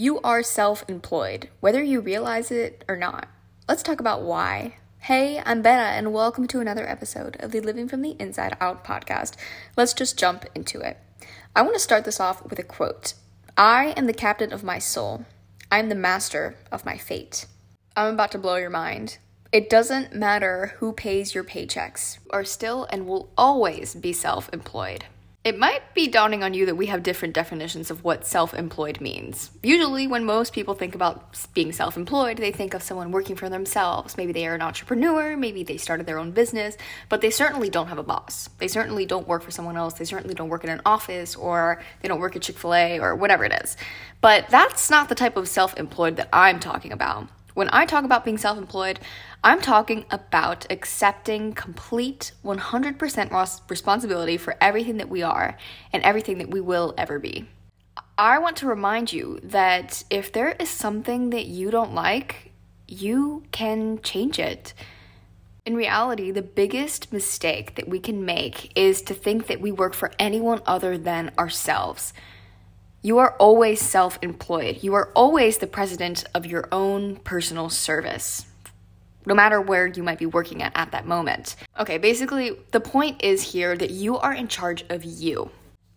You are self employed, whether you realize it or not. Let's talk about why. Hey, I'm Betta, and welcome to another episode of the Living from the Inside Out podcast. Let's just jump into it. I want to start this off with a quote I am the captain of my soul, I am the master of my fate. I'm about to blow your mind. It doesn't matter who pays your paychecks, are still and will always be self employed. It might be dawning on you that we have different definitions of what self employed means. Usually, when most people think about being self employed, they think of someone working for themselves. Maybe they are an entrepreneur, maybe they started their own business, but they certainly don't have a boss. They certainly don't work for someone else. They certainly don't work in an office or they don't work at Chick fil A or whatever it is. But that's not the type of self employed that I'm talking about. When I talk about being self employed, I'm talking about accepting complete 100% responsibility for everything that we are and everything that we will ever be. I want to remind you that if there is something that you don't like, you can change it. In reality, the biggest mistake that we can make is to think that we work for anyone other than ourselves. You are always self employed. You are always the president of your own personal service, no matter where you might be working at at that moment. Okay, basically, the point is here that you are in charge of you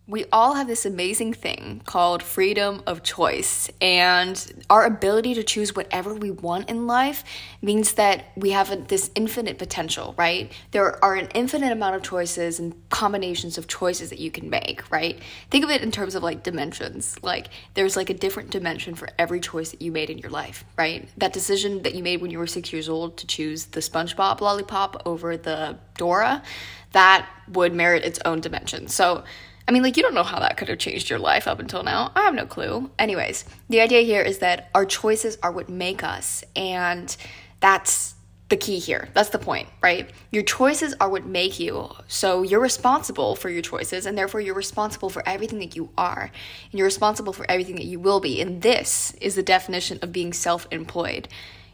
we all have this amazing thing called freedom of choice. And our ability to choose whatever we want in life means that we have this infinite potential, right? There are an infinite amount of choices and combinations of choices that you can make, right? Think of it in terms of like dimensions. Like there's like a different dimension for every choice that you made in your life, right? That decision that you made when you were six years old to choose the SpongeBob lollipop over the Dora, that would merit its own dimension. So, I mean, like, you don't know how that could have changed your life up until now. I have no clue. Anyways, the idea here is that our choices are what make us, and that's the key here. That's the point, right? Your choices are what make you. So you're responsible for your choices, and therefore you're responsible for everything that you are, and you're responsible for everything that you will be. And this is the definition of being self employed.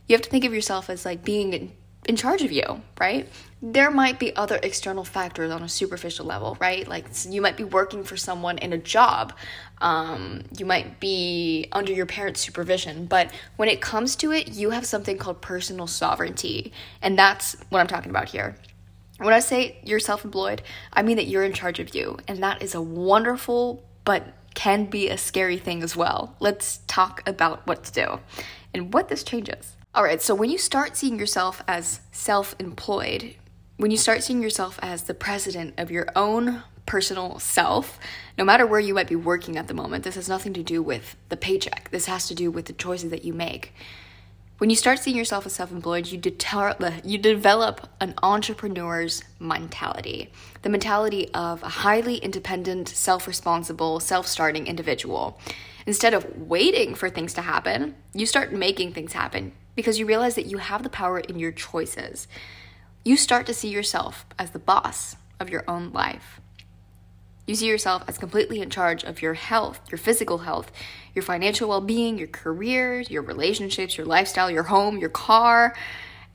You have to think of yourself as like being in charge of you, right? There might be other external factors on a superficial level, right? Like you might be working for someone in a job, um, you might be under your parents' supervision, but when it comes to it, you have something called personal sovereignty, and that's what I'm talking about here. When I say you're self employed, I mean that you're in charge of you, and that is a wonderful but can be a scary thing as well. Let's talk about what to do and what this changes. All right, so when you start seeing yourself as self employed, when you start seeing yourself as the president of your own personal self, no matter where you might be working at the moment, this has nothing to do with the paycheck. This has to do with the choices that you make. When you start seeing yourself as self employed, you, you develop an entrepreneur's mentality the mentality of a highly independent, self responsible, self starting individual. Instead of waiting for things to happen, you start making things happen because you realize that you have the power in your choices. You start to see yourself as the boss of your own life. You see yourself as completely in charge of your health, your physical health, your financial well being, your career, your relationships, your lifestyle, your home, your car,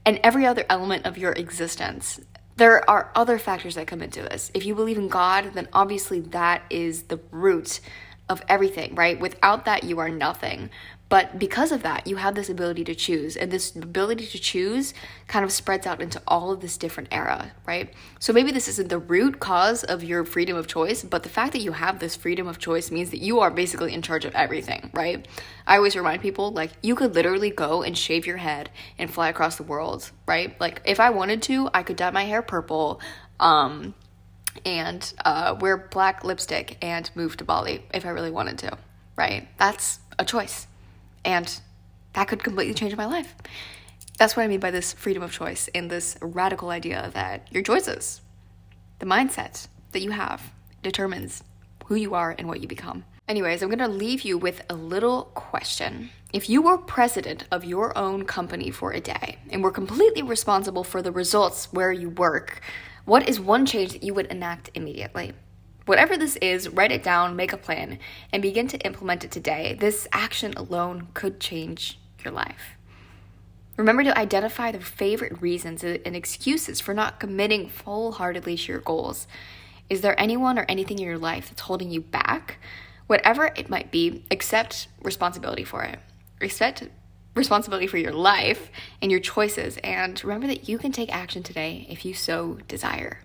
and every other element of your existence. There are other factors that come into this. If you believe in God, then obviously that is the root of everything, right? Without that, you are nothing. But because of that, you have this ability to choose, and this ability to choose kind of spreads out into all of this different era, right? So maybe this isn't the root cause of your freedom of choice, but the fact that you have this freedom of choice means that you are basically in charge of everything, right? I always remind people like you could literally go and shave your head and fly across the world, right? Like if I wanted to, I could dye my hair purple. Um, and uh, wear black lipstick and move to Bali if I really wanted to, right? That's a choice. And that could completely change my life. That's what I mean by this freedom of choice and this radical idea that your choices, the mindset that you have, determines who you are and what you become. Anyways, I'm gonna leave you with a little question. If you were president of your own company for a day and were completely responsible for the results where you work, what is one change that you would enact immediately? Whatever this is, write it down, make a plan, and begin to implement it today. This action alone could change your life. Remember to identify the favorite reasons and excuses for not committing full heartedly to your goals. Is there anyone or anything in your life that's holding you back? Whatever it might be, accept responsibility for it. Accept responsibility for your life and your choices. And remember that you can take action today if you so desire.